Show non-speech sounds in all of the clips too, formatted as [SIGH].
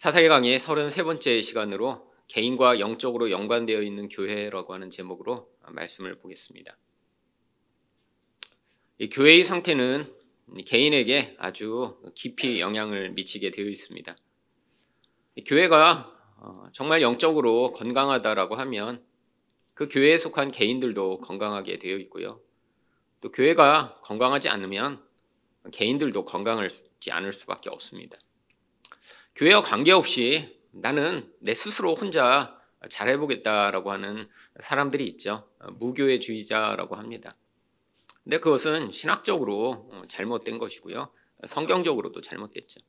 사사기 강의 33번째 시간으로 개인과 영적으로 연관되어 있는 교회라고 하는 제목으로 말씀을 보겠습니다. 이 교회의 상태는 개인에게 아주 깊이 영향을 미치게 되어 있습니다. 교회가 어, 정말 영적으로 건강하다라고 하면 그 교회에 속한 개인들도 건강하게 되어 있고요. 또 교회가 건강하지 않으면 개인들도 건강하지 않을 수밖에 없습니다. 교회와 관계없이 나는 내 스스로 혼자 잘해보겠다라고 하는 사람들이 있죠. 무교회주의자라고 합니다. 근데 그것은 신학적으로 잘못된 것이고요. 성경적으로도 잘못됐죠.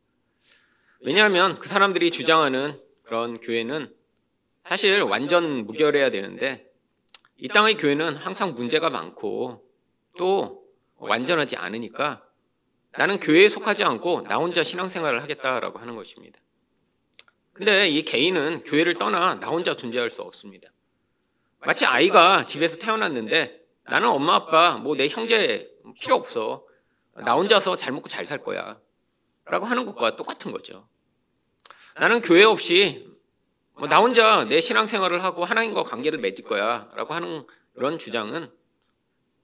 왜냐하면 그 사람들이 주장하는 그런 교회는 사실 완전 무결해야 되는데 이 땅의 교회는 항상 문제가 많고 또 완전하지 않으니까 나는 교회에 속하지 않고 나 혼자 신앙생활을 하겠다라고 하는 것입니다. 근데 이 개인은 교회를 떠나 나 혼자 존재할 수 없습니다. 마치 아이가 집에서 태어났는데 나는 엄마 아빠 뭐 내 형제 필요 없어. 나 혼자서 잘 먹고 잘 살 거야. 라고 하는 것과 똑같은 거죠. 나는 교회 없이 뭐 나 혼자 내 신앙생활을 하고 하나님과 관계를 맺을 거야. 라고 하는 그런 주장은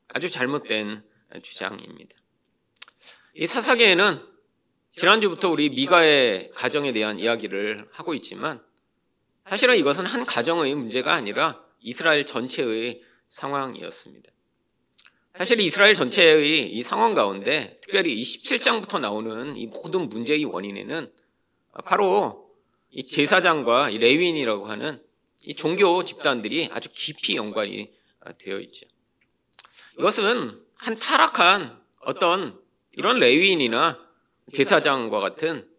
아주 잘못된 주장입니다. 이 사사기에는 지난주부터 우리 미가의 가정에 대한 이야기를 하고 있지만 사실은 이것은 한 가정의 문제가 아니라 이스라엘 전체의 상황이었습니다. 사실 이스라엘 전체의 이 상황 가운데 특별히 27장부터 나오는 이 모든 문제의 원인에는 바로 이 제사장과 이 레위인이라고 하는 이 종교 집단들이 아주 깊이 연관이 되어 있죠. 이것은 한 타락한 어떤 이런 레위인이나 제사장과 같은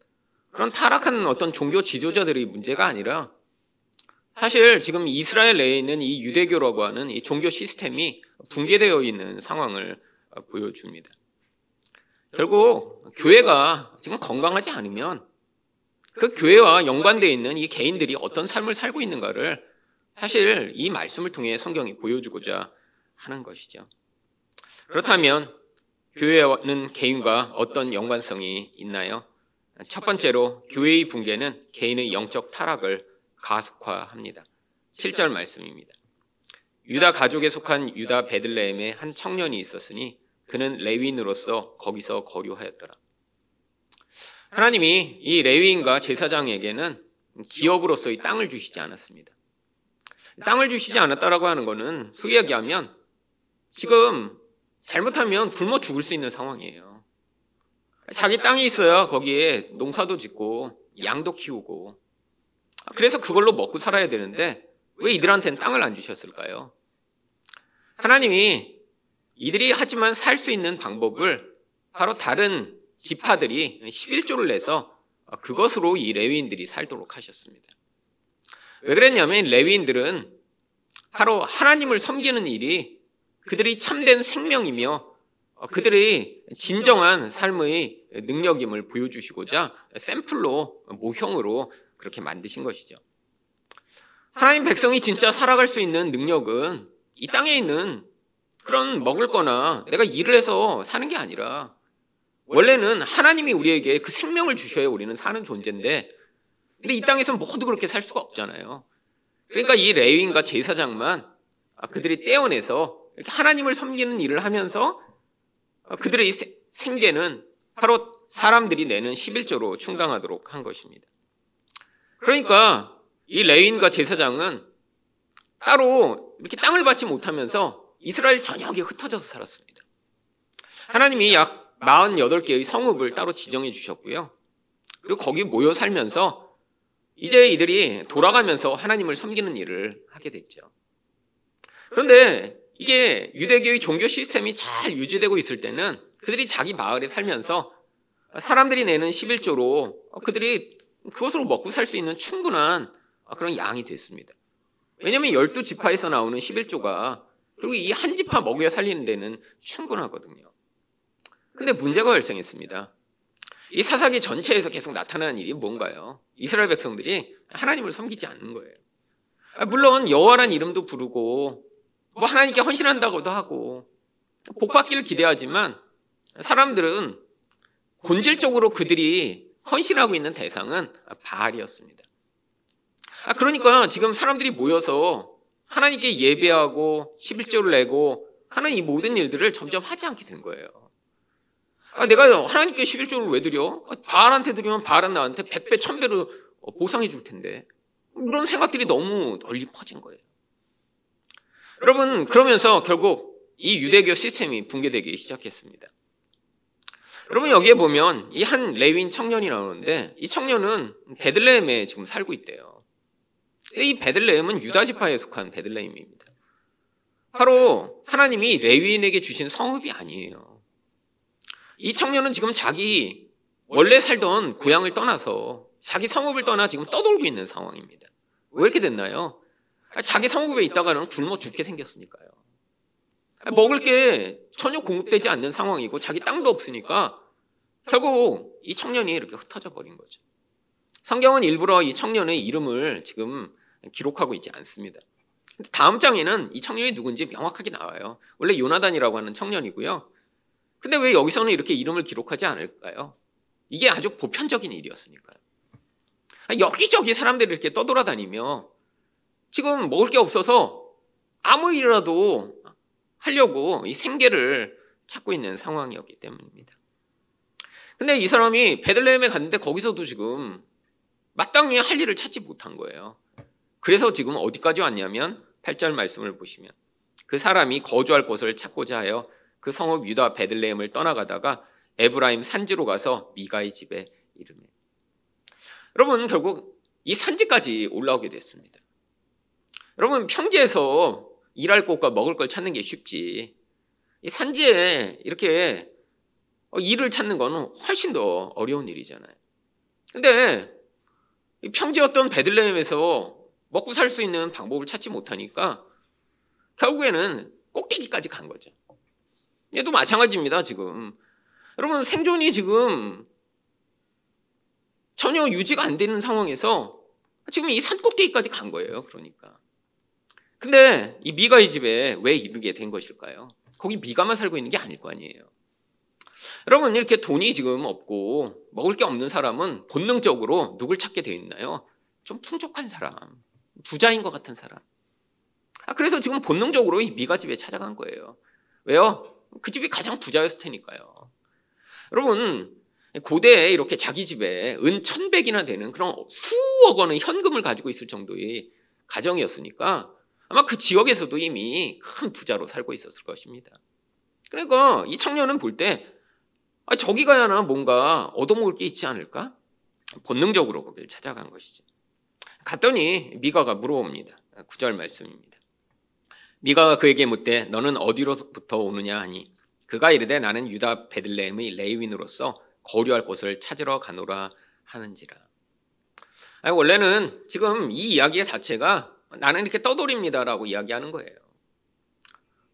그런 타락한 어떤 종교 지도자들의 문제가 아니라 사실 지금 이스라엘 내에 있는 이 유대교라고 하는 이 종교 시스템이 붕괴되어 있는 상황을 보여줍니다. 결국 교회가 지금 건강하지 않으면 그 교회와 연관되어 있는 이 개인들이 어떤 삶을 살고 있는가를 사실 이 말씀을 통해 성경이 보여주고자 하는 것이죠. 그렇다면 교회는 개인과 어떤 연관성이 있나요? 첫 번째로 교회의 붕괴는 개인의 영적 타락을 가속화합니다. 7절 말씀입니다. 유다 가족에 속한 유다 베들레헴에 한 청년이 있었으니 그는 레위인으로서 거기서 거류하였더라. 하나님이 이 레위인과 제사장에게는 기업으로서의 땅을 주시지 않았습니다. 땅을 주시지 않았다라고 하는 것은 소위 얘기하면 지금 잘못하면 굶어 죽을 수 있는 상황이에요. 자기 땅이 있어야 거기에 농사도 짓고 양도 키우고 그래서 그걸로 먹고 살아야 되는데 왜 이들한테는 땅을 안 주셨을까요? 하나님이 이들이 하지만 살 수 있는 방법을 바로 다른 지파들이 11조를 내서 그것으로 이 레위인들이 살도록 하셨습니다. 왜 그랬냐면 레위인들은 바로 하나님을 섬기는 일이 그들이 참된 생명이며 어, 그들의 진정한 삶의 능력임을 보여주시고자 샘플로 모형으로 그렇게 만드신 것이죠. 하나님 백성이 진짜 살아갈 수 있는 능력은 이 땅에 있는 그런 먹을 거나 내가 일을 해서 사는 게 아니라 원래는 하나님이 우리에게 그 생명을 주셔야 우리는 사는 존재인데 근데 이 땅에서 모두 그렇게 살 수가 없잖아요. 그러니까 이 레위인과 제사장만 그들이 떼어내서 이렇게 하나님을 섬기는 일을 하면서 그들의 생계는 바로 사람들이 내는 11조로 충당하도록 한 것입니다. 그러니까 이 레윈과 제사장은 따로 이렇게 땅을 받지 못하면서 이스라엘 전역에 흩어져서 살았습니다. 하나님이 약 48개의 성읍을 따로 지정해 주셨고요. 그리고 거기 모여 살면서 이제 이들이 돌아가면서 하나님을 섬기는 일을 하게 됐죠. 그런데 이게 유대교의 종교 시스템이 잘 유지되고 있을 때는 그들이 자기 마을에 살면서 사람들이 내는 11조로 그들이 그것으로 먹고 살 수 있는 충분한 그런 양이 됐습니다. 왜냐하면 12지파에서 나오는 11조가 그리고 이 한 지파 먹여 살리는 데는 충분하거든요. 근데 문제가 발생했습니다. 이 사사기 전체에서 계속 나타나는 일이 뭔가요? 이스라엘 백성들이 하나님을 섬기지 않는 거예요. 물론 여호와란 이름도 부르고 뭐 하나님께 헌신한다고도 하고 복 받기를 기대하지만 사람들은 본질적으로 그들이 헌신하고 있는 대상은 바알이었습니다. 아, 그러니까 지금 사람들이 모여서 하나님께 예배하고 11조를 내고 하는 이 모든 일들을 점점 하지 않게 된 거예요. 아, 내가 하나님께 11조를 왜 드려? 아, 바알한테 드리면 바알은 나한테 100배, 1000배로 보상해 줄 텐데. 이런 생각들이 너무 널리 퍼진 거예요. 여러분, 그러면서 결국 이 유대교 시스템이 붕괴되기 시작했습니다. 여러분, 여기에 보면 이 한 레윈 청년이 나오는데 이 청년은 베들레헴에 지금 살고 있대요. 이 베들레헴은 유다 지파에 속한 베들레헴입니다. 바로 하나님이 레위인에게 주신 성읍이 아니에요. 이 청년은 지금 자기 원래 살던 고향을 떠나서 자기 성읍을 떠나 지금 떠돌고 있는 상황입니다. 왜 이렇게 됐나요? 자기 성읍에 있다가는 굶어 죽게 생겼으니까요. 먹을 게 전혀 공급되지 않는 상황이고 자기 땅도 없으니까 결국 이 청년이 이렇게 흩어져 버린 거죠. 성경은 일부러 이 청년의 이름을 지금 기록하고 있지 않습니다. 다음 장에는 이 청년이 누군지 명확하게 나와요. 원래 요나단이라고 하는 청년이고요. 근데 왜 여기서는 이렇게 이름을 기록하지 않을까요? 이게 아주 보편적인 일이었으니까요. 여기저기 사람들이 이렇게 떠돌아다니며 지금 먹을 게 없어서 아무 일이라도 하려고 이 생계를 찾고 있는 상황이었기 때문입니다. 근데 이 사람이 베들레헴에 갔는데 거기서도 지금 마땅히 할 일을 찾지 못한 거예요. 그래서 지금 어디까지 왔냐면 8절 말씀을 보시면 그 사람이 거주할 곳을 찾고자 하여 그 성읍 유다 베들레헴을 떠나가다가 에브라임 산지로 가서 미가의 집에 이르매. 여러분 결국 이 산지까지 올라오게 됐습니다. 여러분 평지에서 일할 곳과 먹을 걸 찾는 게 쉽지. 이 산지에 이렇게 일을 찾는 거는 훨씬 더 어려운 일이잖아요. 근데 평지였던 베들레헴에서 먹고 살 수 있는 방법을 찾지 못하니까 결국에는 꼭대기까지 간 거죠. 얘도 마찬가지입니다, 지금. 여러분, 생존이 지금 전혀 유지가 안 되는 상황에서 지금 이 산 꼭대기까지 간 거예요, 그러니까. 근데 이 미가의 집에 왜 이르게 된 것일까요? 거기 미가만 살고 있는 게 아닐 거 아니에요. 여러분, 이렇게 돈이 지금 없고 먹을 게 없는 사람은 본능적으로 누굴 찾게 되어 있나요? 좀 풍족한 사람. 부자인 것 같은 사람. 아, 그래서 지금 본능적으로 이 미가 집에 찾아간 거예요. 왜요? 그 집이 가장 부자였을 테니까요. 여러분, 고대에 이렇게 자기 집에 은 천백이나 되는 그런 수억 원의 현금을 가지고 있을 정도의 가정이었으니까 아마 그 지역에서도 이미 큰 부자로 살고 있었을 것입니다. 그러니까 이 청년은 볼 때, 아, 저기 가야나 뭔가 얻어먹을 게 있지 않을까? 본능적으로 거기를 찾아간 것이죠. 갔더니 미가가 물어봅니다. 9절 말씀입니다. 미가가 그에게 묻되 너는 어디로부터 오느냐 하니 그가 이르되 나는 유다 베들레헴의 레위인으로서 거류할 곳을 찾으러 가노라 하는지라. 아니, 원래는 지금 이 이야기의 자체가 나는 이렇게 떠돌입니다라고 이야기하는 거예요.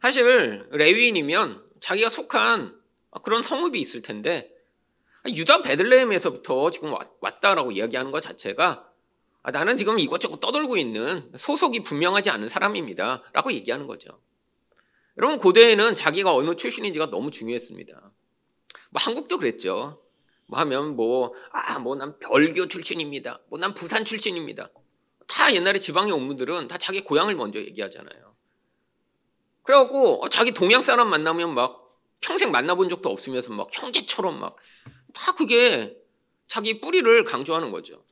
사실 레위인이면 자기가 속한 그런 성읍이 있을 텐데 유다 베들레헴에서부터 지금 왔다라고 이야기하는 것 자체가 아, 나는 지금 이것저것 떠돌고 있는 소속이 분명하지 않은 사람입니다. 라고 얘기하는 거죠. 여러분, 고대에는 자기가 어느 출신인지가 너무 중요했습니다. 뭐, 한국도 그랬죠. 뭐 하면 뭐, 아, 뭐, 난 별교 출신입니다. 뭐, 난 부산 출신입니다. 다 옛날에 지방의 옥무들은 다 자기 고향을 먼저 얘기하잖아요. 그래갖고, 어, 자기 동양 사람 만나면 막 평생 만나본 적도 없으면서 막 형제처럼 막, 다 그게 자기 뿌리를 강조하는 거죠.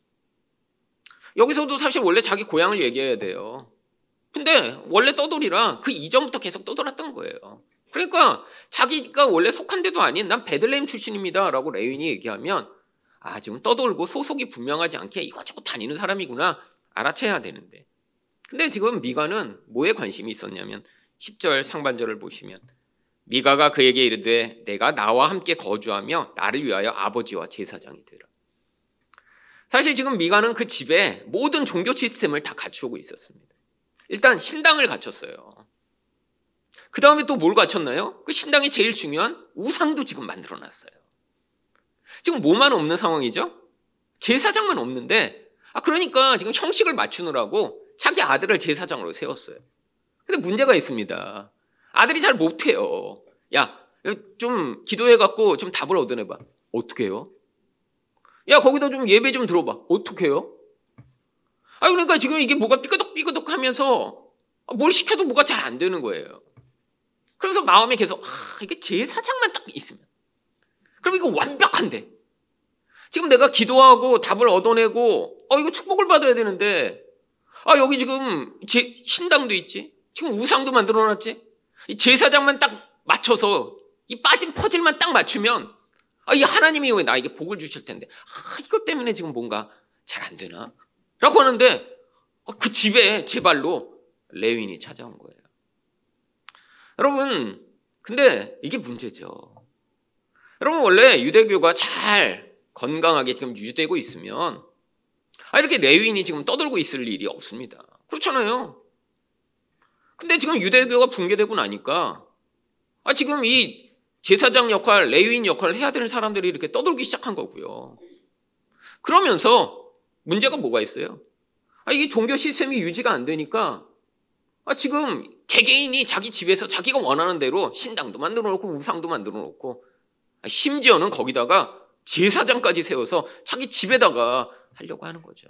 여기서도 사실 원래 자기 고향을 얘기해야 돼요. 근데 원래 떠돌이라 그 이전부터 계속 떠돌았던 거예요. 그러니까 자기가 원래 속한 데도 아닌 난 베들레헴 출신입니다. 라고 레윈이 얘기하면 아, 지금 떠돌고 소속이 분명하지 않게 이것저것 다니는 사람이구나 알아채야 되는데. 근데 지금 미가는 뭐에 관심이 있었냐면 10절 상반절을 보시면 미가가 그에게 이르되 내가 나와 함께 거주하며 나를 위하여 아버지와 제사장이 되라. 사실 지금 미가는 그 집에 모든 종교 시스템을 다 갖추고 있었습니다. 일단 신당을 갖췄어요. 그 다음에 또 뭘 갖췄나요? 그 신당이 제일 중요한 우상도 지금 만들어 놨어요. 지금 뭐만 없는 상황이죠? 제사장만 없는데, 아, 그러니까 지금 형식을 맞추느라고 자기 아들을 제사장으로 세웠어요. 근데 문제가 있습니다. 아들이 잘 못해요. 야, 좀 기도해갖고 좀 답을 얻어내봐. 어떻게 해요? 야, 거기다 좀 예배 좀 들어봐. 어떡해요? 아, 그러니까 지금 이게 뭐가 삐그덕삐그덕 하면서 뭘 시켜도 뭐가 잘 안 되는 거예요. 그래서 마음에 계속, 아, 이게 제사장만 딱 있으면. 그럼 이거 완벽한데. 지금 내가 기도하고 답을 얻어내고, 어, 이거 축복을 받아야 되는데, 아, 여기 지금 제, 신당도 있지? 지금 우상도 만들어 놨지? 이 제사장만 딱 맞춰서, 이 빠진 퍼즐만 딱 맞추면, 아, 이 하나님이 왜 나에게 복을 주실 텐데, 아, 이것 때문에 지금 뭔가 잘 안 되나? 라고 하는데, 아, 그 집에 제 발로 레윈이 찾아온 거예요. 여러분, 근데 이게 문제죠. 여러분, 원래 유대교가 잘 건강하게 지금 유지되고 있으면, 아, 이렇게 레윈이 지금 떠들고 있을 일이 없습니다. 그렇잖아요. 근데 지금 유대교가 붕괴되고 나니까, 아, 지금 이 제사장 역할, 레위인 역할을 해야 되는 사람들이 이렇게 떠돌기 시작한 거고요. 그러면서 문제가 뭐가 있어요? 아, 이게 종교 시스템이 유지가 안 되니까 아, 지금 개개인이 자기 집에서 자기가 원하는 대로 신당도 만들어 놓고 우상도 만들어 놓고 아, 심지어는 거기다가 제사장까지 세워서 자기 집에다가 하려고 하는 거죠.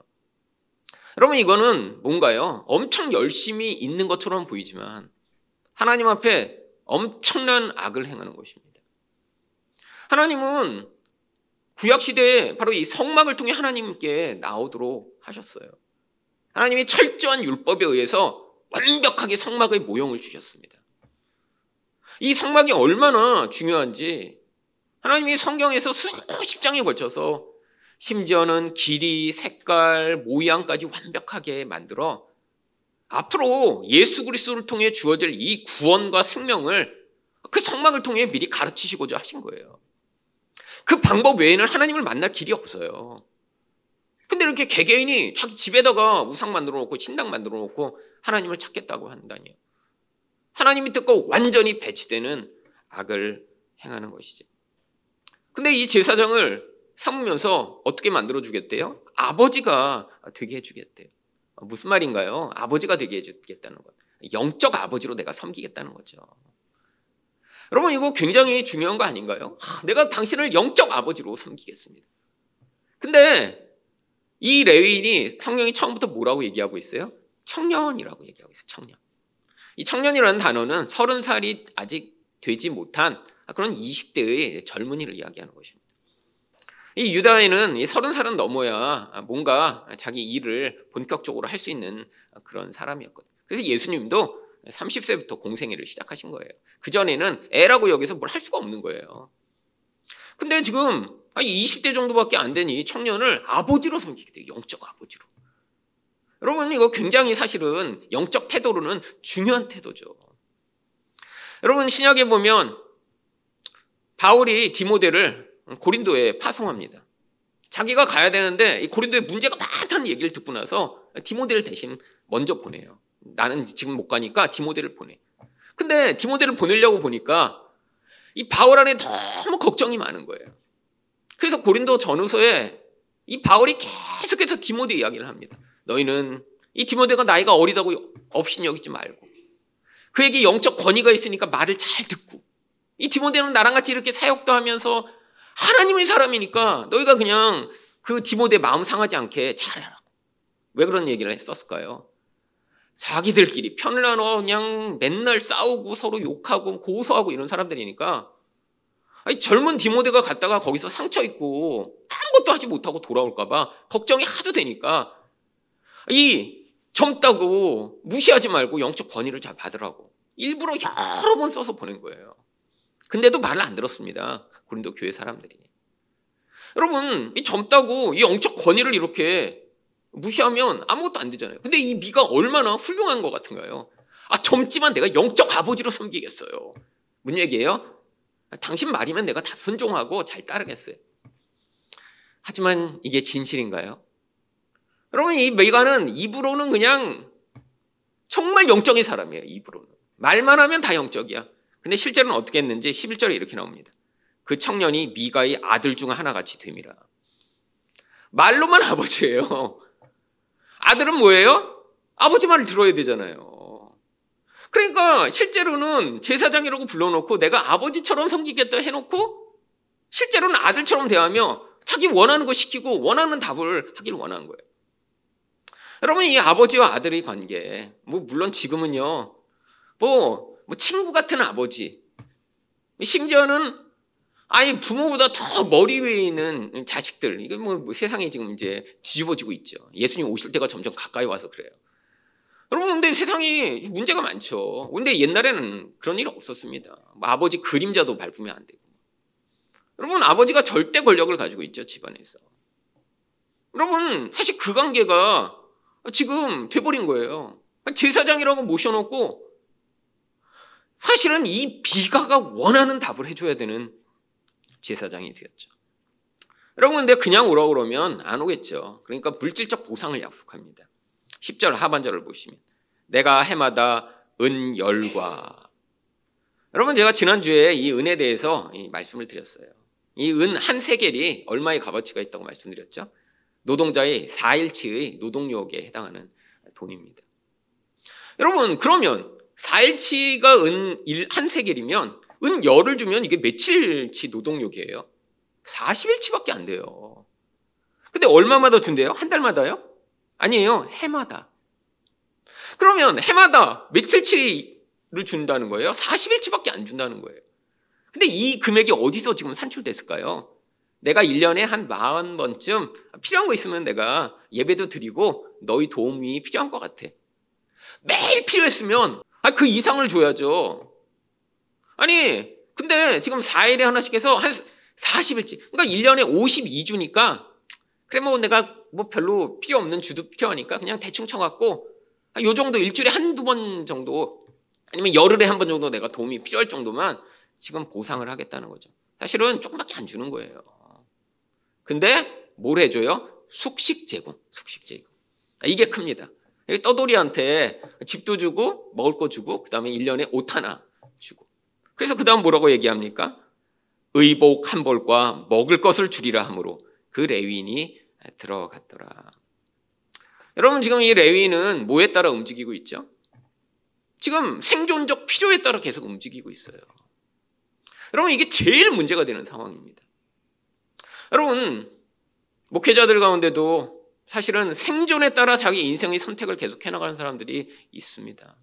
여러분 이거는 뭔가요? 엄청 열심히 있는 것처럼 보이지만 하나님 앞에 엄청난 악을 행하는 것입니다. 하나님은 구약 시대에 바로 이 성막을 통해 하나님께 나오도록 하셨어요. 하나님이 철저한 율법에 의해서 완벽하게 성막의 모형을 주셨습니다. 이 성막이 얼마나 중요한지 하나님이 성경에서 수십 장에 걸쳐서 심지어는 길이, 색깔, 모양까지 완벽하게 만들어 앞으로 예수 그리스도를 통해 주어질 이 구원과 생명을 그 성막을 통해 미리 가르치시고자 하신 거예요. 그 방법 외에는 하나님을 만날 길이 없어요. 근데 이렇게 개개인이 자기 집에다가 우상 만들어 놓고 신당 만들어 놓고 하나님을 찾겠다고 한다니요. 하나님이 듣고 완전히 배치되는 악을 행하는 것이지. 근데 이 제사장을 삼으면서 어떻게 만들어 주겠대요? 아버지가 되게 해 주겠대요. 무슨 말인가요? 아버지가 되게 해주겠다는 것. 영적 아버지로 내가 섬기겠다는 거죠. 여러분, 이거 굉장히 중요한 거 아닌가요? 아, 내가 당신을 영적 아버지로 섬기겠습니다. 근데 이 레위인이 성경이 처음부터 뭐라고 얘기하고 있어요? 청년이라고 얘기하고 있어요. 청년. 이 청년이라는 단어는 서른 살이 아직 되지 못한 그런 20대의 젊은이를 이야기하는 것입니다. 이 유다인은 이 서른 살은 넘어야 뭔가 자기 일을 본격적으로 할 수 있는 그런 사람이었거든요. 그래서 예수님도 30세부터 공생애를 시작하신 거예요. 그전에는 애라고 여기서 뭘 할 수가 없는 거예요. 근데 지금 20대 정도밖에 안 되니 청년을 아버지로 섬기게 돼요. 영적 아버지로. 여러분, 이거 굉장히 사실은 영적 태도로는 중요한 태도죠. 여러분, 신약에 보면 바울이 디모데를 고린도에 파송합니다. 자기가 가야 되는데 이 고린도에 문제가 많다는 얘기를 듣고 나서 디모데를 대신 먼저 보내요. 나는 지금 못 가니까 디모데를 보내. 근데 디모데를 보내려고 보니까 이 바울 안에 너무 걱정이 많은 거예요. 그래서 고린도 전후서에 이 바울이 계속해서 디모데 이야기를 합니다. 너희는 이 디모데가 나이가 어리다고 없인 여기지 말고 그에게 영적 권위가 있으니까 말을 잘 듣고 이 디모데는 나랑 같이 이렇게 사역도 하면서 하나님의 사람이니까 너희가 그냥 그 디모데 마음 상하지 않게 잘해라. 왜 그런 얘기를 했었을까요? 자기들끼리 편을 나눠 그냥 맨날 싸우고 서로 욕하고 고소하고 이런 사람들이니까 아니, 젊은 디모데가 갔다가 거기서 상처 입고 아무것도 하지 못하고 돌아올까봐 걱정이 하도 되니까 이 젊다고 무시하지 말고 영적 권위를 잘 받으라고 일부러 여러 번 써서 보낸 거예요. 근데도 말을 안 들었습니다. 고린도 교회 사람들이. 여러분, 이 젊다고 이 영적 권위를 이렇게 무시하면 아무것도 안 되잖아요. 근데 이 미가 얼마나 훌륭한 것 같은가요? 아, 젊지만 내가 영적 아버지로 섬기겠어요. 뭔 얘기예요? 당신 말이면 내가 다 순종하고 잘 따르겠어요. 하지만 이게 진실인가요? 여러분, 이 메가는 입으로는 그냥 정말 영적인 사람이에요, 입으로는. 말만 하면 다 영적이야. 근데 실제로는 어떻게 했는지 11절에 이렇게 나옵니다. 그 청년이 미가의 아들 중 하나같이 됨이라. 말로만 [LAUGHS] 아버지예요. 아들은 뭐예요? 아버지 말을 들어야 되잖아요. 그러니까 실제로는 제사장이라고 불러놓고 내가 아버지처럼 섬기겠다 해놓고 실제로는 아들처럼 대하며 자기 원하는 거 시키고 원하는 답을 하길 원하는 거예요. 여러분 이 아버지와 아들의 관계 뭐 물론 지금은요 뭐, 뭐 친구 같은 아버지 심지어는 아예 부모보다 더 머리 위에 있는 자식들 이거 뭐, 뭐 세상이 지금 이제 뒤집어지고 있죠. 예수님 오실 때가 점점 가까이 와서 그래요. 여러분 근데 세상이 문제가 많죠. 근데 옛날에는 그런 일 없었습니다. 뭐 아버지 그림자도 밟으면 안 되고. 여러분 아버지가 절대 권력을 가지고 있죠 집안에서. 여러분 사실 그 관계가 지금 돼버린 거예요. 제사장이라고 모셔놓고 사실은 이 비가가 원하는 답을 해줘야 되는 제사장이 되었죠. 여러분 근데 그냥 오라고 그러면 안 오겠죠. 그러니까 물질적 보상을 약속합니다. 10절 하반절을 보시면 내가 해마다 은열과 여러분 제가 지난주에 이 은에 대해서 이 말씀을 드렸어요. 이 은 한 세겔이 얼마의 값어치가 있다고 말씀드렸죠? 노동자의 4일치의 노동력에 해당하는 돈입니다. 여러분 그러면 4일치가 은 한 세겔이면 은 열을 주면 이게 며칠치 노동력이에요? 40일치밖에 안 돼요. 근데 얼마마다 준대요? 한 달마다요? 아니에요. 해마다. 그러면 해마다 며칠치를 준다는 거예요? 40일치밖에 안 준다는 거예요. 근데 이 금액이 어디서 지금 산출됐을까요? 내가 1년에 한 40번쯤 필요한 거 있으면 내가 예배도 드리고 너희 도움이 필요한 것 같아. 매일 필요했으면 아, 그 이상을 줘야죠. 아니, 근데 지금 4일에 하나씩 해서 한 40일치. 그러니까 1년에 52주니까 그래 뭐 내가 뭐 별로 필요 없는 주도 필요하니까 그냥 대충 쳐갖고 요 정도 일주일에 한두 번 정도 아니면 열흘에 한 번 정도 내가 도움이 필요할 정도만 지금 보상을 하겠다는 거죠. 사실은 조금밖에 안 주는 거예요. 근데 뭘 해줘요? 숙식 제공, 숙식 제공. 이게 큽니다. 떠돌이한테 집도 주고 먹을 거 주고 그다음에 1년에 옷 하나. 그래서 그 다음 뭐라고 얘기합니까? 의복 한 벌과 먹을 것을 주리라 함으로 그 레위인이 들어갔더라. 여러분 지금 이 레위인은 뭐에 따라 움직이고 있죠? 지금 생존적 필요에 따라 계속 움직이고 있어요. 여러분 이게 제일 문제가 되는 상황입니다. 여러분 목회자들 가운데도 사실은 생존에 따라 자기 인생의 선택을 계속 해나가는 사람들이 있습니다.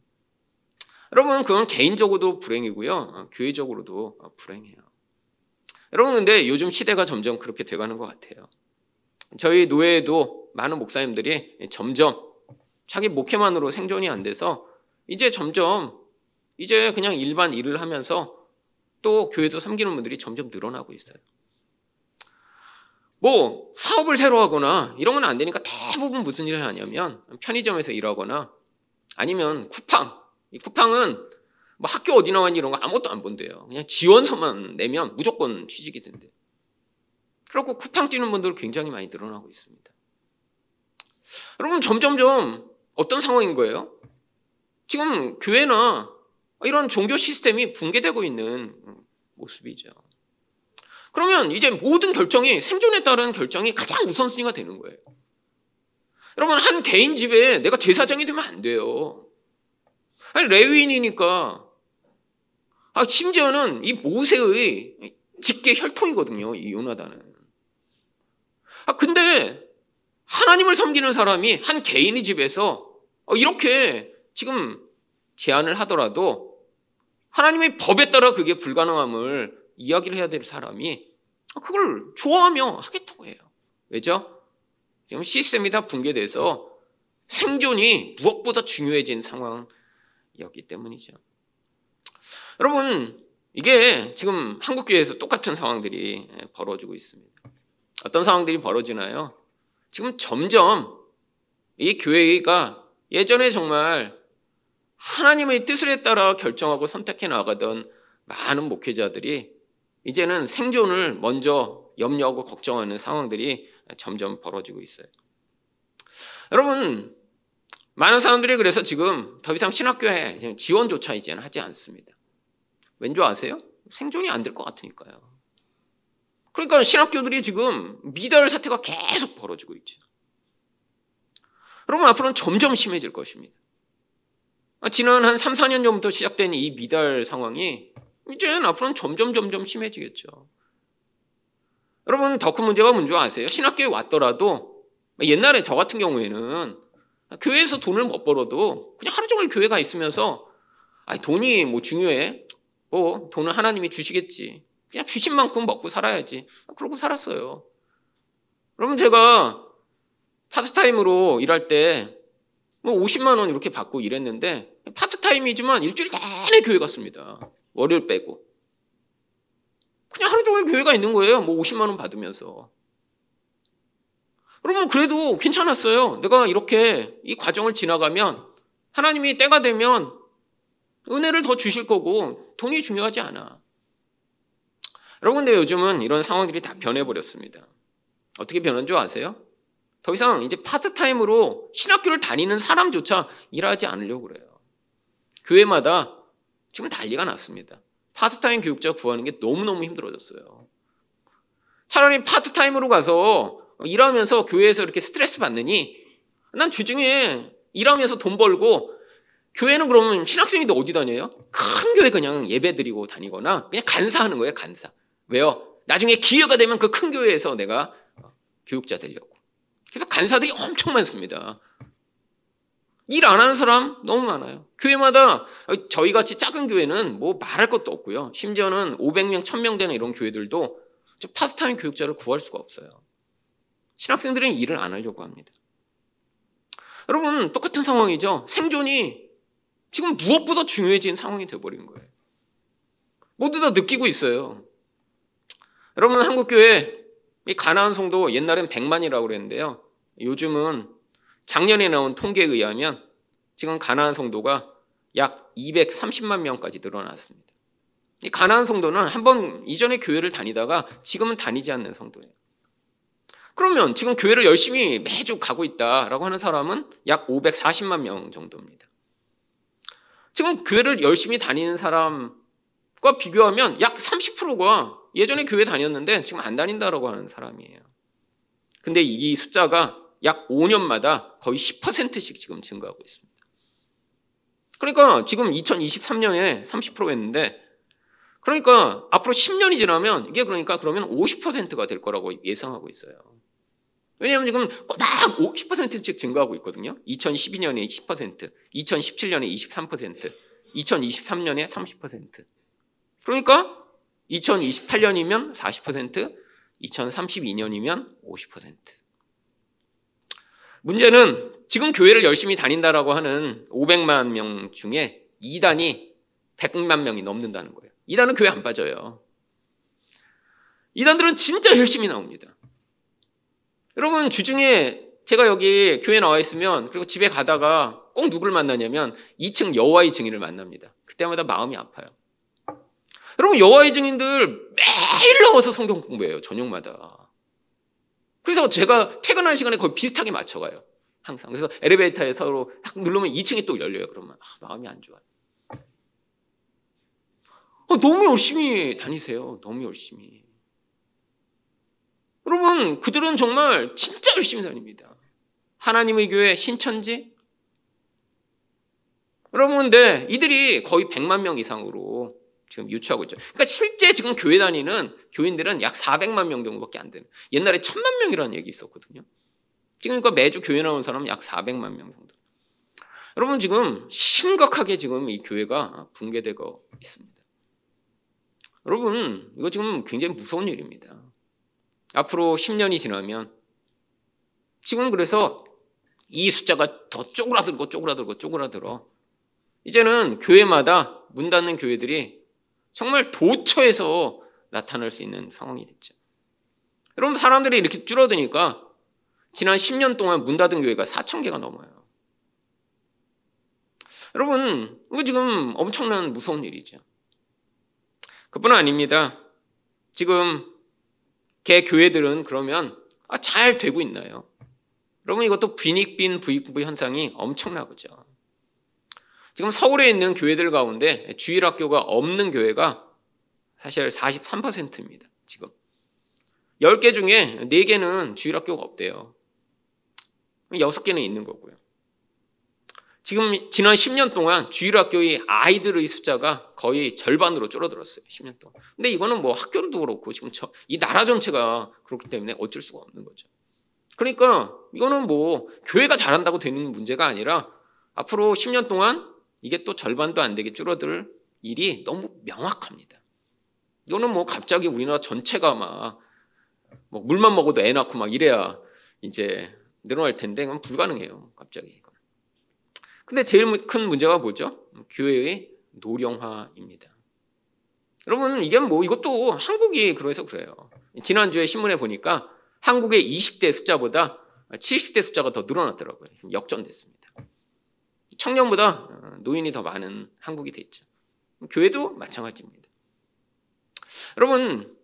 여러분 그건 개인적으로도 불행이고요. 교회적으로도 불행해요. 여러분 근데 요즘 시대가 점점 그렇게 돼가는 것 같아요. 저희 노예에도 많은 목사님들이 점점 자기 목회만으로 생존이 안 돼서 이제 점점 이제 그냥 일반 일을 하면서 또 교회도 섬기는 분들이 점점 늘어나고 있어요. 뭐 사업을 새로 하거나 이런 건 안 되니까 대부분 무슨 일을 하냐면 편의점에서 일하거나 아니면 쿠팡. 이 쿠팡은 뭐 학교 어디 나왔니 이런 거 아무것도 안 본대요. 그냥 지원서만 내면 무조건 취직이 된대. 그리고 쿠팡 뛰는 분들 굉장히 많이 늘어나고 있습니다. 여러분 점점점 어떤 상황인 거예요? 지금 교회나 이런 종교 시스템이 붕괴되고 있는 모습이죠. 그러면 이제 모든 결정이 생존에 따른 결정이 가장 우선순위가 되는 거예요. 여러분 한 개인 집에 내가 제사장이 되면 안 돼요. 아니 레위인이니까 아 심지어는 이 모세의 직계 혈통이거든요. 이 요나단은. 아, 근데 하나님을 섬기는 사람이 한 개인의 집에서 어, 이렇게 지금 제안을 하더라도 하나님의 법에 따라 그게 불가능함을 이야기를 해야 될 사람이 그걸 좋아하며 하겠다고 해요. 왜죠? 지금 시스템이 다 붕괴돼서 생존이 무엇보다 중요해진 상황 이었기 때문이죠. 여러분, 이게 지금 한국 교회에서 똑같은 상황들이 벌어지고 있습니다. 어떤 상황들이 벌어지나요? 지금 점점 이 교회가 예전에 정말 하나님의 뜻을 따라 결정하고 선택해 나가던 많은 목회자들이 이제는 생존을 먼저 염려하고 걱정하는 상황들이 점점 벌어지고 있어요. 여러분, 많은 사람들이 그래서 지금 더 이상 신학교에 지원조차 이제는 하지 않습니다. 왠지 아세요? 생존이 안 될 것 같으니까요. 그러니까 신학교들이 지금 미달 사태가 계속 벌어지고 있죠. 여러분 앞으로는 점점 심해질 것입니다. 지난 한 3, 4년 전부터 시작된 이 미달 상황이 이제는 앞으로는 점점 점점 심해지겠죠. 여러분 더 큰 문제가 뭔지 아세요? 신학교에 왔더라도 옛날에 저 같은 경우에는 교회에서 돈을 못 벌어도 그냥 하루 종일 교회 가 있으면서 아니 돈이 뭐 중요해? 뭐 돈은 하나님이 주시겠지. 그냥 주신 만큼 먹고 살아야지. 그러고 살았어요. 여러분 제가 파트타임으로 일할 때 뭐 50만 원 이렇게 받고 일했는데 파트타임이지만 일주일 내내 교회 갔습니다. 월요일 빼고. 그냥 하루 종일 교회가 있는 거예요. 뭐 50만 원 받으면서. 여러분 그래도 괜찮았어요. 내가 이렇게 이 과정을 지나가면 하나님이 때가 되면 은혜를 더 주실 거고 돈이 중요하지 않아. 여러분 근데 요즘은 이런 상황들이 다 변해버렸습니다. 어떻게 변한 줄 아세요? 더 이상 이제 파트타임으로 신학교를 다니는 사람조차 일하지 않으려고 그래요. 교회마다 지금 난리가 났습니다. 파트타임 교역자 구하는 게 너무너무 힘들어졌어요. 차라리 파트타임으로 가서 일하면서 교회에서 이렇게 스트레스 받느니 난 주중에 일하면서 돈 벌고 교회는 그러면 신학생인데 어디 다녀요? 큰 교회 그냥 예배 드리고 다니거나 그냥 간사하는 거예요, 간사. 왜요? 나중에 기회가 되면 그 큰 교회에서 내가 교역자 되려고. 그래서 간사들이 엄청 많습니다. 일 안 하는 사람 너무 많아요. 교회마다 저희 같이 작은 교회는 뭐 말할 것도 없고요. 심지어는 500명, 1000명 되는 이런 교회들도 파스타임 교육자를 구할 수가 없어요. 신학생들은 일을 안 하려고 합니다. 여러분 똑같은 상황이죠. 생존이 지금 무엇보다 중요해진 상황이 되어버린 거예요. 모두 다 느끼고 있어요. 여러분 한국 교회 이 가나안 성도 옛날엔 100만이라고 그랬는데요. 요즘은 작년에 나온 통계에 의하면 지금 가나안 성도가 약 230만 명까지 늘어났습니다. 이 가나안 성도는 한 번 이전에 교회를 다니다가 지금은 다니지 않는 성도예요. 그러면 지금 교회를 열심히 매주 가고 있다라고 하는 사람은 약 540만 명 정도입니다. 지금 교회를 열심히 다니는 사람과 비교하면 약 30%가 예전에 교회 다녔는데 지금 안 다닌다라고 하는 사람이에요. 근데 이 숫자가 약 5년마다 거의 10%씩 지금 증가하고 있습니다. 그러니까 지금 2023년에 30%였는데 그러니까 앞으로 10년이 지나면 이게 그러니까 그러면 50%가 될 거라고 예상하고 있어요. 왜냐하면 지금 꼬박 10%씩 증가하고 있거든요. 2012년에 10%, 2017년에 23%, 2023년에 30%. 그러니까 2028년이면 40%, 2032년이면 50%. 문제는 지금 교회를 열심히 다닌다라고 하는 500만 명 중에 2단이 100만 명이 넘는다는 거예요. 2단은 교회 안 빠져요. 2단들은 진짜 열심히 나옵니다. 여러분 주중에 제가 여기 교회 나와 있으면 그리고 집에 가다가 꼭 누굴 만나냐면 2층 여호와의 증인을 만납니다. 그때마다 마음이 아파요. 여러분 여호와의 증인들 매일 나와서 성경 공부해요. 저녁마다. 그래서 제가 퇴근하는 시간에 거의 비슷하게 맞춰가요. 항상. 그래서 엘리베이터에 서로 딱 누르면 2층이 또 열려요. 그러면 아, 마음이 안 좋아요. 어, 너무 열심히 다니세요. 너무 열심히. 여러분 그들은 정말 진짜 열심히 다닙니다. 하나님의 교회 신천지. 여러분 근데 이들이 거의 100만 명 이상으로 지금 유추하고 있죠. 그러니까 실제 지금 교회 다니는 교인들은 약 400만 명 정도밖에 안 되는. 옛날에 1000만 명이라는 얘기 있었거든요. 지금 그러니까 매주 교회 나오는 사람은 약 400만 명 정도. 여러분 지금 심각하게 지금 이 교회가 붕괴되고 있습니다. 여러분 이거 지금 굉장히 무서운 일입니다. 앞으로 10년이 지나면 지금 그래서 이 숫자가 더 쪼그라들고 쪼그라들고 쪼그라들어. 이제는 교회마다 문 닫는 교회들이 정말 도처에서 나타날 수 있는 상황이 됐죠. 여러분 사람들이 이렇게 줄어드니까 지난 10년 동안 문 닫은 교회가 4천 개가 넘어요. 여러분 이거 지금 엄청난 무서운 일이죠. 그뿐 아닙니다. 지금 개 교회들은 그러면 아, 잘 되고 있나요? 여러분 이것도 빈익빈 부익부 현상이 엄청나거죠. 지금 서울에 있는 교회들 가운데 주일학교가 없는 교회가 사실 43%입니다. 지금. 10개 중에 4개는 주일학교가 없대요. 6개는 있는 거고요. 지금 지난 10년 동안 주일학교의 아이들의 숫자가 거의 절반으로 줄어들었어요. 10년 동안. 근데 이거는 뭐 학교도 그렇고 지금 저, 이 나라 전체가 그렇기 때문에 어쩔 수가 없는 거죠. 그러니까 이거는 뭐 교회가 잘한다고 되는 문제가 아니라 앞으로 10년 동안 이게 또 절반도 안 되게 줄어들 일이 너무 명확합니다. 이거는 뭐 갑자기 우리나라 전체가 막 뭐 물만 먹어도 애 낳고 막 이래야 이제 늘어날 텐데 그건 불가능해요. 갑자기. 근데 제일 큰 문제가 뭐죠? 교회의 노령화입니다. 여러분 이게 뭐 이것도 한국이 그래서 그래요. 지난주에 신문에 보니까 한국의 20대 숫자보다 70대 숫자가 더 늘어났더라고요. 역전됐습니다. 청년보다 노인이 더 많은 한국이 됐죠. 교회도 마찬가지입니다. 여러분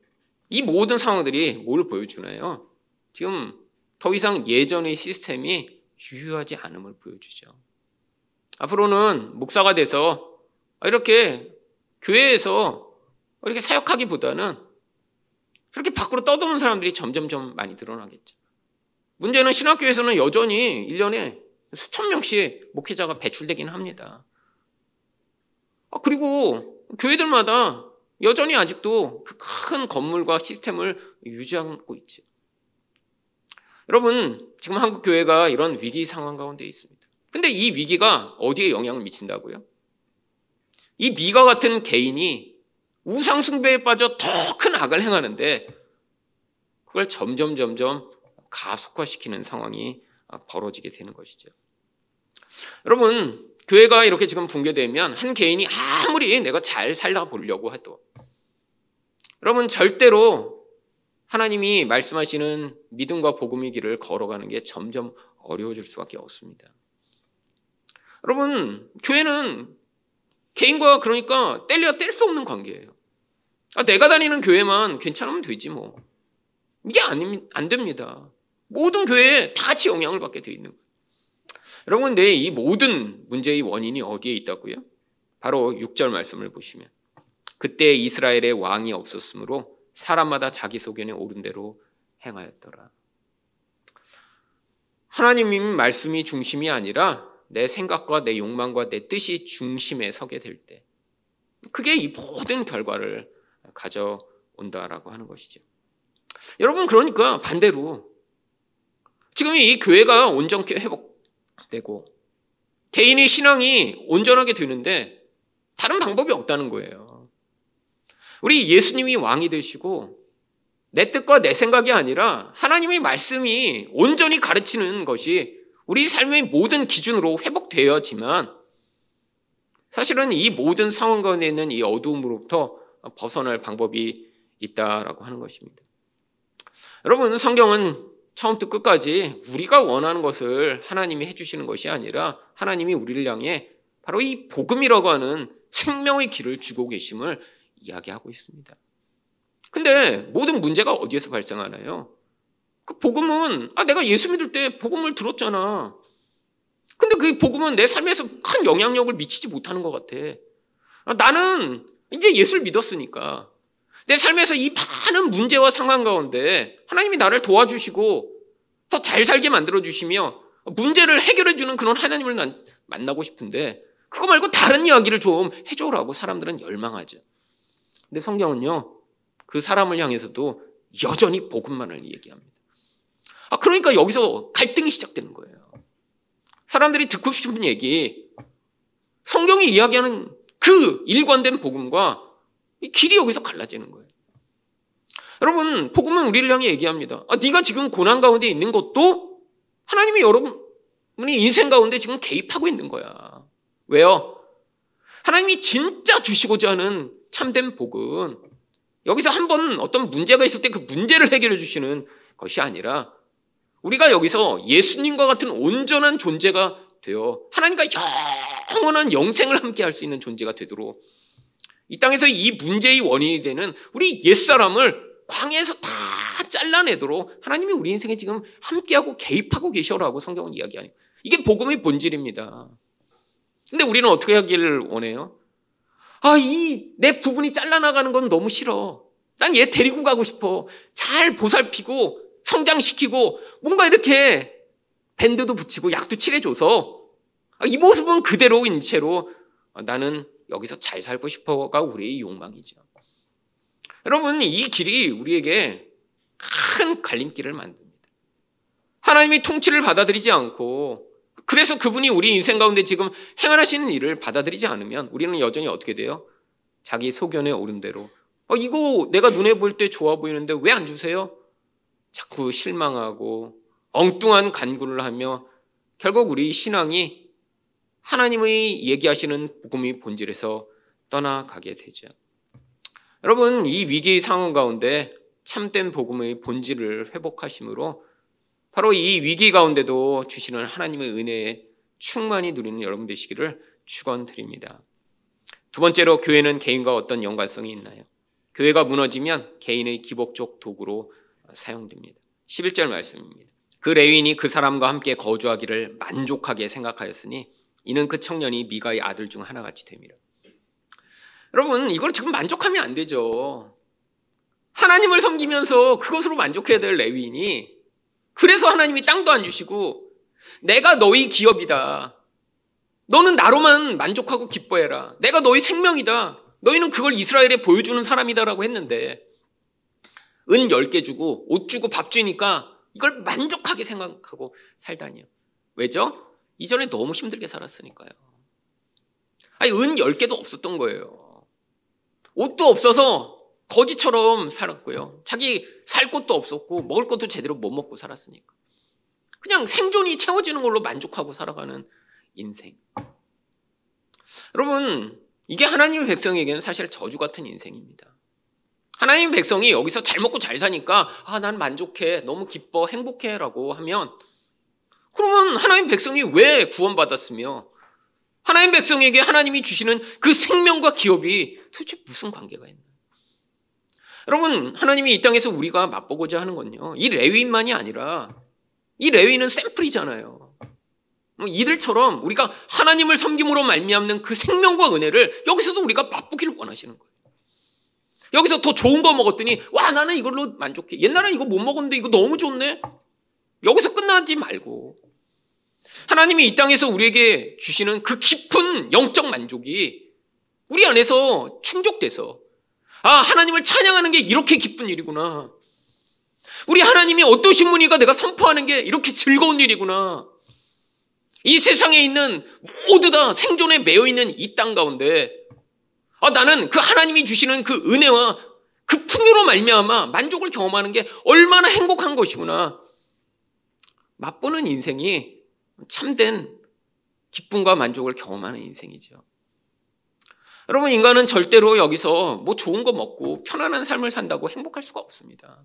이 모든 상황들이 뭘 보여주나요? 지금 더 이상 예전의 시스템이 유효하지 않음을 보여주죠. 앞으로는 목사가 돼서 이렇게 교회에서 이렇게 사역하기보다는 그렇게 밖으로 떠도는 사람들이 점점점 많이 늘어나겠죠. 문제는 신학교에서는 여전히 1년에 수천 명씩 목회자가 배출되긴 합니다. 아, 그리고 교회들마다 여전히 아직도 그 큰 건물과 시스템을 유지하고 있죠. 여러분, 지금 한국 교회가 이런 위기 상황 가운데 있습니다. 근데 이 위기가 어디에 영향을 미친다고요? 이 미가 같은 개인이 우상숭배에 빠져 더 큰 악을 행하는데 그걸 점점 점점 가속화시키는 상황이 벌어지게 되는 것이죠. 여러분, 교회가 이렇게 지금 붕괴되면 한 개인이 아무리 내가 잘 살다 보려고 해도 여러분 절대로 하나님이 말씀하시는 믿음과 복음의 길을 걸어가는 게 점점 어려워질 수밖에 없습니다. 여러분 교회는 개인과 그러니까 뗄려 뗄 수 없는 관계예요. 아, 내가 다니는 교회만 괜찮으면 되지 뭐. 이게 아니, 안 됩니다. 모든 교회에 다 같이 영향을 받게 돼 있는 거예요. 여러분, 내 이 모든 문제의 원인이 어디에 있다고요? 바로 6절 말씀을 보시면 그때 이스라엘의 왕이 없었으므로 사람마다 자기 소견에 오른 대로 행하였더라. 하나님이 말씀이 중심이 아니라 내 생각과 내 욕망과 내 뜻이 중심에 서게 될 때, 그게 이 모든 결과를 가져온다라고 하는 것이죠. 여러분, 그러니까 반대로 지금 이 교회가 온전케 회복되고 개인의 신앙이 온전하게 되는데 다른 방법이 없다는 거예요. 우리 예수님이 왕이 되시고 내 뜻과 내 생각이 아니라 하나님의 말씀이 온전히 가르치는 것이 우리 삶의 모든 기준으로 회복되어야지만 사실은 이 모든 상황 가운데 있는 이 어두움으로부터 벗어날 방법이 있다라고 하는 것입니다. 여러분, 성경은 처음부터 끝까지 우리가 원하는 것을 하나님이 해주시는 것이 아니라 하나님이 우리를 향해 바로 이 복음이라고 하는 생명의 길을 주고 계심을 이야기하고 있습니다. 근데 모든 문제가 어디에서 발생하나요? 그 복음은 아 내가 예수 믿을 때 복음을 들었잖아. 근데 그 복음은 내 삶에서 큰 영향력을 미치지 못하는 것 같아. 아, 나는 이제 예수를 믿었으니까 내 삶에서 이 많은 문제와 상황 가운데 하나님이 나를 도와주시고 더 잘 살게 만들어 주시며 문제를 해결해 주는 그런 하나님을 난 만나고 싶은데 그거 말고 다른 이야기를 좀 해줘라고 사람들은 열망하죠. 근데 성경은요 그 사람을 향해서도 여전히 복음만을 얘기합니다. 아, 그러니까 여기서 갈등이 시작되는 거예요. 사람들이 듣고 싶은 얘기, 성경이 이야기하는 그 일관된 복음과 이 길이 여기서 갈라지는 거예요. 여러분, 복음은 우리를 향해 얘기합니다. 아, 네가 지금 고난 가운데 있는 것도 하나님이 여러분의 인생 가운데 지금 개입하고 있는 거야. 왜요? 하나님이 진짜 주시고자 하는 참된 복은 여기서 한 번 어떤 문제가 있을 때 그 문제를 해결해 주시는 것이 아니라 우리가 여기서 예수님과 같은 온전한 존재가 되어 하나님과 영원한 영생을 함께 할 수 있는 존재가 되도록 이 땅에서 이 문제의 원인이 되는 우리 옛사람을 광야에서 다 잘라내도록 하나님이 우리 인생에 지금 함께하고 개입하고 계셔라고 성경은 이야기하니 이게 복음의 본질입니다. 근데 우리는 어떻게 하기를 원해요? 아, 이 내 부분이 잘라나가는 건 너무 싫어. 난 얘 데리고 가고 싶어. 잘 보살피고 성장시키고 뭔가 이렇게 밴드도 붙이고 약도 칠해줘서 아, 이 모습은 그대로인 채로 나는 여기서 잘 살고 싶어가 우리의 욕망이죠. 여러분, 이 길이 우리에게 큰 갈림길을 만듭니다. 하나님이 통치를 받아들이지 않고 그래서 그분이 우리 인생 가운데 지금 행하시는 일을 받아들이지 않으면 우리는 여전히 어떻게 돼요? 자기 소견에 오른 대로 어, 이거 내가 눈에 볼 때 좋아 보이는데 왜 안 주세요? 자꾸 실망하고 엉뚱한 간구를 하며 결국 우리 신앙이 하나님의 얘기하시는 복음의 본질에서 떠나가게 되죠. 여러분, 이 위기 상황 가운데 참된 복음의 본질을 회복하심으로 바로 이 위기 가운데도 주시는 하나님의 은혜에 충만히 누리는 여러분 되시기를 축원드립니다. 두 번째로 교회는 개인과 어떤 연관성이 있나요? 교회가 무너지면 개인의 기복적 도구로 사용됩니다. 11절 말씀입니다. 그 레위인이 그 사람과 함께 거주하기를 만족하게 생각하였으니 이는 그 청년이 미가의 아들 중 하나같이 됩니다. 여러분, 이걸 지금 만족하면 안 되죠. 하나님을 섬기면서 그것으로 만족해야 될 레위인이 그래서 하나님이 땅도 안 주시고 내가 너희 기업이다. 너는 나로만 만족하고 기뻐해라. 내가 너희 생명이다. 너희는 그걸 이스라엘에 보여주는 사람이다라고 했는데 은 10개 주고 옷 주고 밥 주니까 이걸 만족하게 생각하고 살다니요. 왜죠? 이전에 너무 힘들게 살았으니까요. 아니, 은 10개도 없었던 거예요. 옷도 없어서 거지처럼 살았고요. 자기 살 곳도 없었고 먹을 것도 제대로 못 먹고 살았으니까. 그냥 생존이 채워지는 걸로 만족하고 살아가는 인생. 여러분, 이게 하나님의 백성에게는 사실 저주 같은 인생입니다. 하나님 백성이 여기서 잘 먹고 잘 사니까 아, 난 만족해. 너무 기뻐. 행복해라고 하면 그러면 하나님 백성이 왜 구원받았으며 하나님 백성에게 하나님이 주시는 그 생명과 기업이 도대체 무슨 관계가 있나? 여러분, 하나님이 이 땅에서 우리가 맛보고자 하는 건요. 이 레위인만이 아니라 이 레위인은 샘플이잖아요. 뭐 이들처럼 우리가 하나님을 섬김으로 말미암는 그 생명과 은혜를 여기서도 우리가 맛보기를 원하시는 거예요. 여기서 더 좋은 거 먹었더니 와 나는 이걸로 만족해. 옛날에 이거 못 먹었는데 이거 너무 좋네. 여기서 끝나지 말고 하나님이 이 땅에서 우리에게 주시는 그 깊은 영적 만족이 우리 안에서 충족돼서 아, 하나님을 찬양하는 게 이렇게 기쁜 일이구나. 우리 하나님이 어떠신 분이가 내가 선포하는 게 이렇게 즐거운 일이구나. 이 세상에 있는 모두 다 생존에 매여 있는 이 땅 가운데 아, 나는 그 하나님이 주시는 그 은혜와 그 풍요로 말미암아 만족을 경험하는 게 얼마나 행복한 것이구나. 맛보는 인생이 참된 기쁨과 만족을 경험하는 인생이죠. 여러분, 인간은 절대로 여기서 뭐 좋은 거 먹고 편안한 삶을 산다고 행복할 수가 없습니다.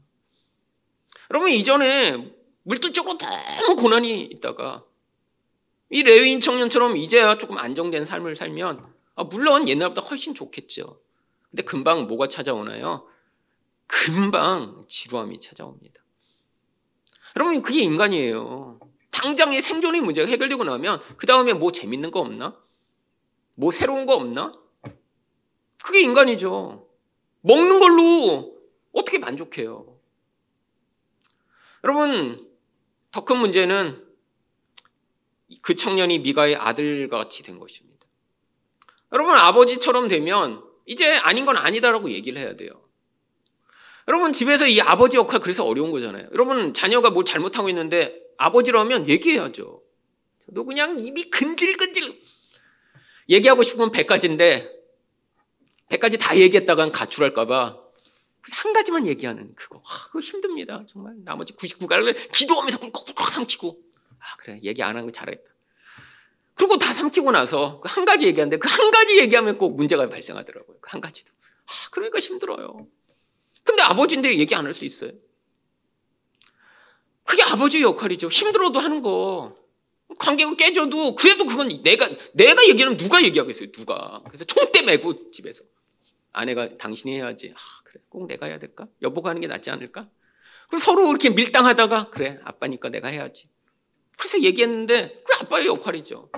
여러분, 이전에 물질적으로 너무 고난이 있다가 이 레위인 청년처럼 이제야 조금 안정된 삶을 살면 아, 물론 옛날보다 훨씬 좋겠죠. 근데 금방 뭐가 찾아오나요? 금방 지루함이 찾아옵니다. 여러분, 그게 인간이에요. 당장의 생존의 문제가 해결되고 나면 그 다음에 뭐 재밌는 거 없나? 뭐 새로운 거 없나? 그게 인간이죠. 먹는 걸로 어떻게 만족해요? 여러분, 더 큰 문제는 그 청년이 미가의 아들과 같이 된 것입니다. 여러분, 아버지처럼 되면 이제 아닌 건 아니다라고 얘기를 해야 돼요. 여러분, 집에서 이 아버지 역할 그래서 어려운 거잖아요. 여러분, 자녀가 뭘 잘못하고 있는데 아버지라면 얘기해야죠. 저도 그냥 입이 근질근질 얘기하고 싶으면 100가지인데 100가지 다 얘기했다간 가출할까 봐 한 가지만 얘기하는 그거. 아, 그거 힘듭니다. 정말. 나머지 99가지를 기도하면서 꿀꺽꿀꺽 삼키고. 아, 그래. 얘기 안 한 거 잘했다. 그리고 다 삼키고 나서 그 한 가지 얘기하는데 그 한 가지 얘기하면 꼭 문제가 발생하더라고요. 그 한 가지도. 아, 그러니까 힘들어요. 근데 아버지인데 얘기 안 할 수 있어요. 그게 아버지의 역할이죠. 힘들어도 하는 거. 관계가 깨져도 그래도 그건 내가 내가 얘기하면 누가 얘기하겠어요. 누가. 그래서 총대 메고 집에서. 아내가 당신이 해야지. 아, 그래. 꼭 내가 해야 될까? 여보가 하는 게 낫지 않을까? 그리고 서로 이렇게 밀당하다가 그래. 아빠니까 내가 해야지. 그래서 얘기했는데 그 아빠의 역할이죠.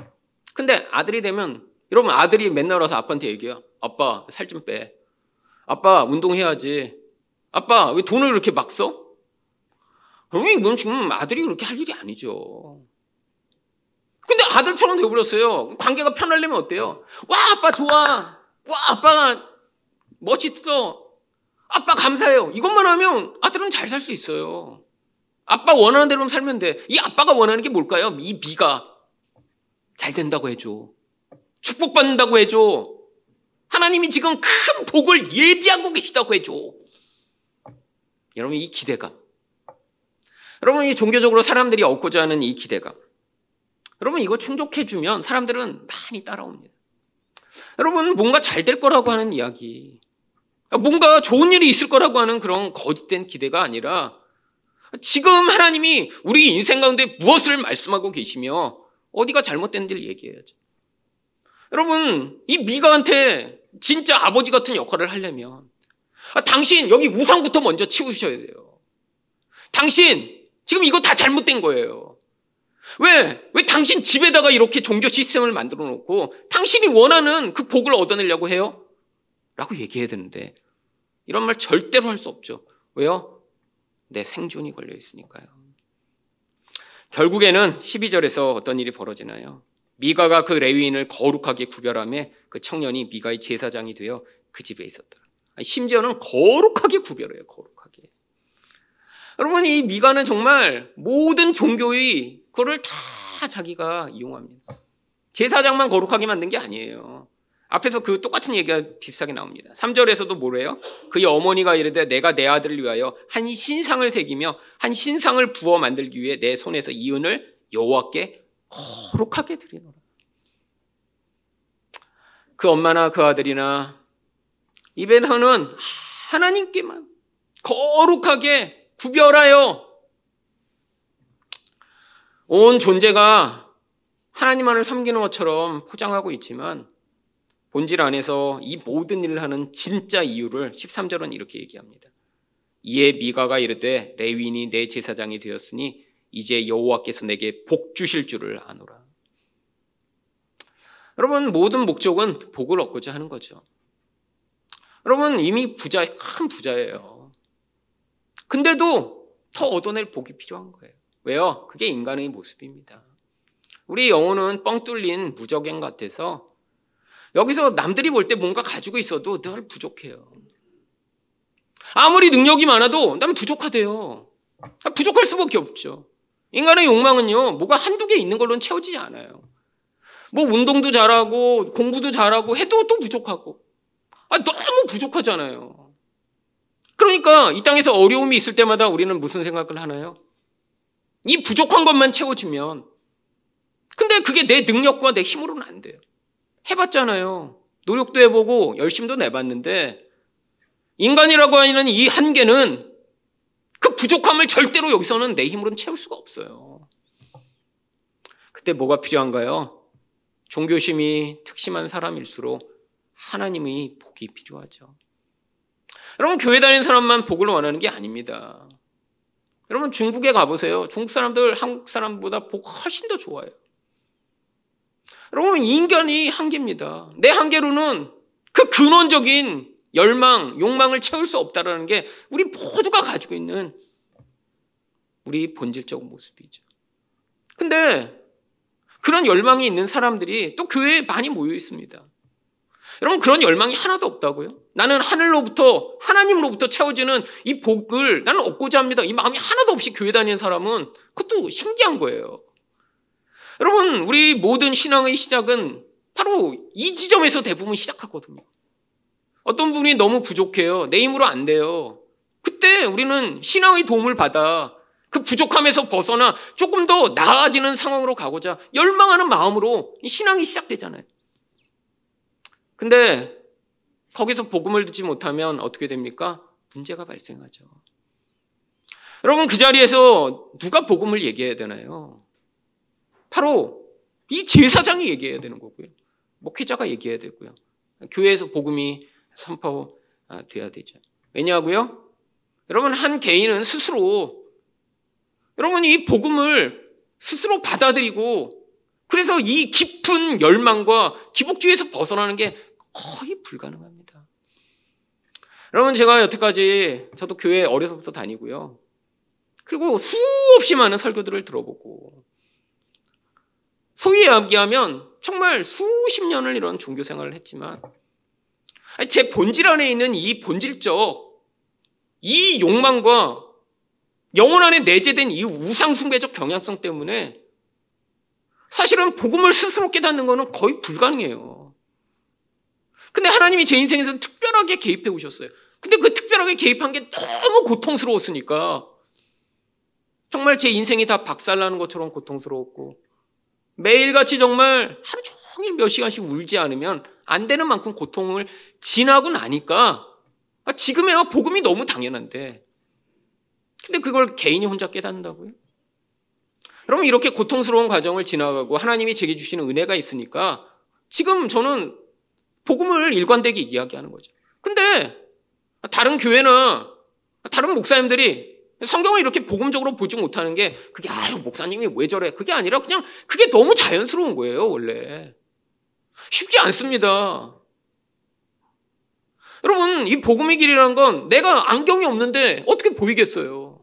근데 아들이 되면 여러분 아들이 맨날 와서 아빠한테 얘기해요. 아빠 살 좀 빼. 아빠 운동해야지. 아빠 왜 돈을 이렇게 막 써? 그러면 이건 지금 아들이 그렇게 할 일이 아니죠. 근데 아들처럼 되어버렸어요. 관계가 편하려면 어때요? 와, 아빠 좋아. 와, 아빠가 멋있어. 아빠 감사해요. 이것만 하면 아들은 잘 살 수 있어요. 아빠 원하는 대로 살면 돼. 이 아빠가 원하는 게 뭘까요? 이 미가 잘 된다고 해줘. 축복받는다고 해줘. 하나님이 지금 큰 복을 예비하고 계시다고 해줘. 여러분, 이 기대감. 여러분, 이 종교적으로 사람들이 얻고자 하는 이 기대감. 여러분, 이거 충족해주면 사람들은 많이 따라옵니다. 여러분, 뭔가 잘 될 거라고 하는 이야기. 뭔가 좋은 일이 있을 거라고 하는 그런 거짓된 기대가 아니라 지금 하나님이 우리 인생 가운데 무엇을 말씀하고 계시며 어디가 잘못된지를 얘기해야죠. 여러분, 이 미가한테 진짜 아버지 같은 역할을 하려면 아, 당신 여기 우상부터 먼저 치우셔야 돼요. 당신 지금 이거 다 잘못된 거예요. 왜? 왜 당신 집에다가 이렇게 종교 시스템을 만들어 놓고 당신이 원하는 그 복을 얻어내려고 해요? 라고 얘기해야 되는데 이런 말 절대로 할 수 없죠. 왜요? 내 생존이 걸려 있으니까요. 결국에는 12절에서 어떤 일이 벌어지나요? 미가가 그 레위인을 거룩하게 구별함에 그 청년이 미가의 제사장이 되어 그 집에 있었다. 심지어는 거룩하게 구별해요. 거룩하게. 여러분 이 미가는 정말 모든 종교의 그거를 다 자기가 이용합니다. 제사장만 거룩하게 만든 게 아니에요. 앞에서 그 똑같은 얘기가 비슷하게 나옵니다. 3절에서도 뭐래요? 그의 어머니가 이르되 내가 내 아들을 위하여 한 신상을 새기며 한 신상을 부어 만들기 위해 내 손에서 이 은을 여호와께 거룩하게 드리노라. 그 엄마나 그 아들이나 입에서는 하나님께만 거룩하게 구별하여 온 존재가 하나님만을 섬기는 것처럼 포장하고 있지만 본질 안에서 이 모든 일을 하는 진짜 이유를 13절은 이렇게 얘기합니다. 이에 미가가 이르되 레위인이 내 제사장이 되었으니 이제 여호와께서 내게 복 주실 줄을 아노라. 여러분 모든 목적은 복을 얻고자 하는 거죠. 여러분 이미 부자 큰 부자예요. 근데도 더 얻어낼 복이 필요한 거예요. 왜요? 그게 인간의 모습입니다. 우리 영혼은 뻥 뚫린 무적행 같아서 여기서 남들이 볼 때 뭔가 가지고 있어도 늘 부족해요. 아무리 능력이 많아도 난 부족하대요. 부족할 수밖에 없죠. 인간의 욕망은요, 뭐가 한두 개 있는 걸로는 채워지지 않아요. 뭐 운동도 잘하고 공부도 잘하고 해도 또 부족하고. 아, 너무 부족하잖아요. 그러니까 이 땅에서 어려움이 있을 때마다 우리는 무슨 생각을 하나요? 이 부족한 것만 채워주면. 근데 그게 내 능력과 내 힘으로는 안 돼요. 해봤잖아요. 노력도 해보고 열심도 내봤는데 인간이라고 하는 이 한계는 그 부족함을 절대로 여기서는 내 힘으로는 채울 수가 없어요. 그때 뭐가 필요한가요? 종교심이 특심한 사람일수록 하나님의 복이 필요하죠. 여러분 교회 다니는 사람만 복을 원하는 게 아닙니다. 여러분 중국에 가보세요. 중국 사람들 한국 사람보다 복 훨씬 더 좋아요. 여러분, 인간이 한계입니다. 내 한계로는 그 근원적인 열망, 욕망을 채울 수 없다라는 게 우리 모두가 가지고 있는 우리 본질적 모습이죠. 근데 그런 열망이 있는 사람들이 또 교회에 많이 모여 있습니다. 여러분, 그런 열망이 하나도 없다고요? 나는 하늘로부터, 하나님으로부터 채워지는 이 복을 나는 얻고자 합니다. 이 마음이 하나도 없이 교회 다니는 사람은 그것도 신기한 거예요. 여러분, 우리 모든 신앙의 시작은 바로 이 지점에서 대부분 시작하거든요. 어떤 분이 너무 부족해요. 내 힘으로 안 돼요. 그때 우리는 신앙의 도움을 받아 그 부족함에서 벗어나 조금 더 나아지는 상황으로 가고자 열망하는 마음으로 신앙이 시작되잖아요. 근데 거기서 복음을 듣지 못하면 어떻게 됩니까? 문제가 발생하죠. 여러분 그 자리에서 누가 복음을 얘기해야 되나요? 바로 이 제사장이 얘기해야 되는 거고요. 목회자가 얘기해야 되고요. 교회에서 복음이 선포돼야 되죠. 왜냐하고요? 여러분 한 개인은 스스로 여러분 이 복음을 스스로 받아들이고 그래서 이 깊은 열망과 기복주의에서 벗어나는 게 거의 불가능합니다. 여러분 제가 여태까지 저도 교회 어려서부터 다니고요. 그리고 수없이 많은 설교들을 들어보고 소위 이야기하면 정말 수십 년을 이런 종교 생활을 했지만 제 본질 안에 있는 이 본질적 이 욕망과 영혼 안에 내재된 이 우상 숭배적 경향성 때문에 사실은 복음을 스스로 깨닫는 것은 거의 불가능해요. 근데 하나님이 제 인생에서 특별하게 개입해 오셨어요. 근데 그 특별하게 개입한 게 너무 고통스러웠으니까 정말 제 인생이 다 박살나는 것처럼 고통스러웠고 매일같이 정말 하루 종일 몇 시간씩 울지 않으면 안 되는 만큼 고통을 지나고 나니까 아, 지금의 복음이 너무 당연한데 근데 그걸 개인이 혼자 깨닫는다고요? 여러분 이렇게 고통스러운 과정을 지나가고 하나님이 제게 주시는 은혜가 있으니까 지금 저는 복음을 일관되게 이야기하는 거죠. 근데 다른 교회나 다른 목사님들이 성경을 이렇게 복음적으로 보지 못하는 게 그게 아유 목사님이 왜 저래 그게 아니라 그냥 그게 너무 자연스러운 거예요 원래 쉽지 않습니다. 여러분 이 복음의 길이라는 건 내가 안경이 없는데 어떻게 보이겠어요?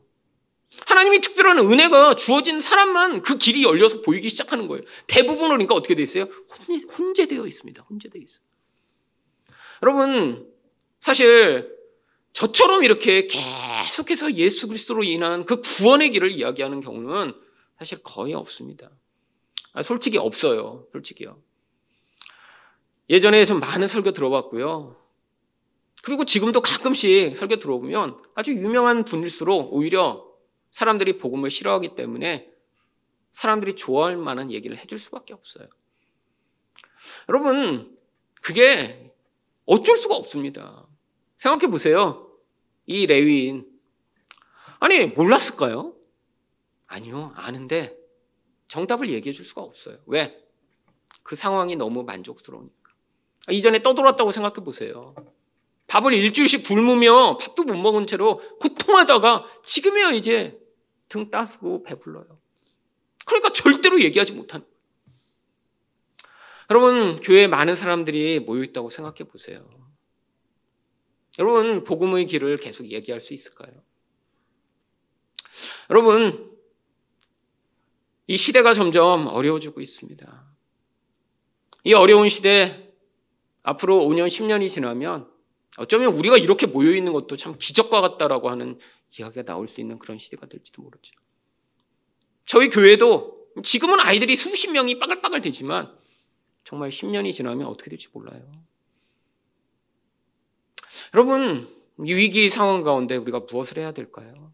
하나님이 특별한 은혜가 주어진 사람만 그 길이 열려서 보이기 시작하는 거예요. 대부분은 그러니까 어떻게 돼 있어요? 혼재되어 있습니다. 혼재되어 있어요. 여러분 사실 저처럼 이렇게 계속해서 예수 그리스도로 인한 그 구원의 길을 이야기하는 경우는 사실 거의 없습니다. 아, 솔직히 없어요. 솔직히요. 예전에 좀 많은 설교 들어봤고요. 그리고 지금도 가끔씩 설교 들어보면 아주 유명한 분일수록 오히려 사람들이 복음을 싫어하기 때문에 사람들이 좋아할 만한 얘기를 해줄 수밖에 없어요. 여러분, 그게 어쩔 수가 없습니다. 생각해 보세요. 이 레위인. 아니, 몰랐을까요? 아니요, 아는데 정답을 얘기해 줄 수가 없어요. 왜? 그 상황이 너무 만족스러우니까. 이전에 떠돌았다고 생각해 보세요. 밥을 일주일씩 굶으며 밥도 못 먹은 채로 고통하다가 지금이야 이제 등 따스고 배불러요. 그러니까 절대로 얘기하지 못하는 여러분, 교회에 많은 사람들이 모여 있다고 생각해 보세요. 여러분, 복음의 길을 계속 얘기할 수 있을까요? 여러분, 이 시대가 점점 어려워지고 있습니다. 이 어려운 시대, 앞으로 5년, 10년이 지나면 어쩌면 우리가 이렇게 모여 있는 것도 참 기적과 같다라고 하는 이야기가 나올 수 있는 그런 시대가 될지도 모르죠. 저희 교회도 지금은 아이들이 수십 명이 빠글빠글 되지만 정말 10년이 지나면 어떻게 될지 몰라요. 여러분, 이 위기 상황 가운데 우리가 무엇을 해야 될까요?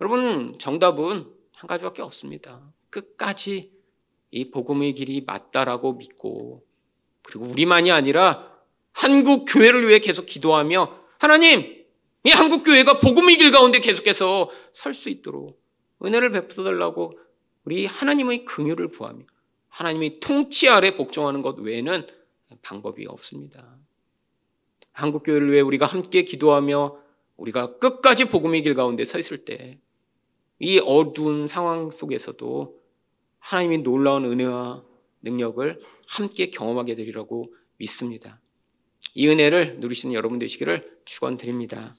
여러분, 정답은 한 가지밖에 없습니다. 끝까지 이 복음의 길이 맞다라고 믿고, 그리고 우리만이 아니라 한국 교회를 위해 계속 기도하며, 하나님, 이 한국 교회가 복음의 길 가운데 계속해서 설 수 있도록 은혜를 베풀어 달라고 우리 하나님의 긍휼을 구하며 하나님의 통치 아래 복종하는 것 외에는 방법이 없습니다. 한국 교회를 위해 우리가 함께 기도하며 우리가 끝까지 복음의 길 가운데 서 있을 때 이 어두운 상황 속에서도 하나님의 놀라운 은혜와 능력을 함께 경험하게 되리라고 믿습니다. 이 은혜를 누리시는 여러분 되시기를 축원드립니다.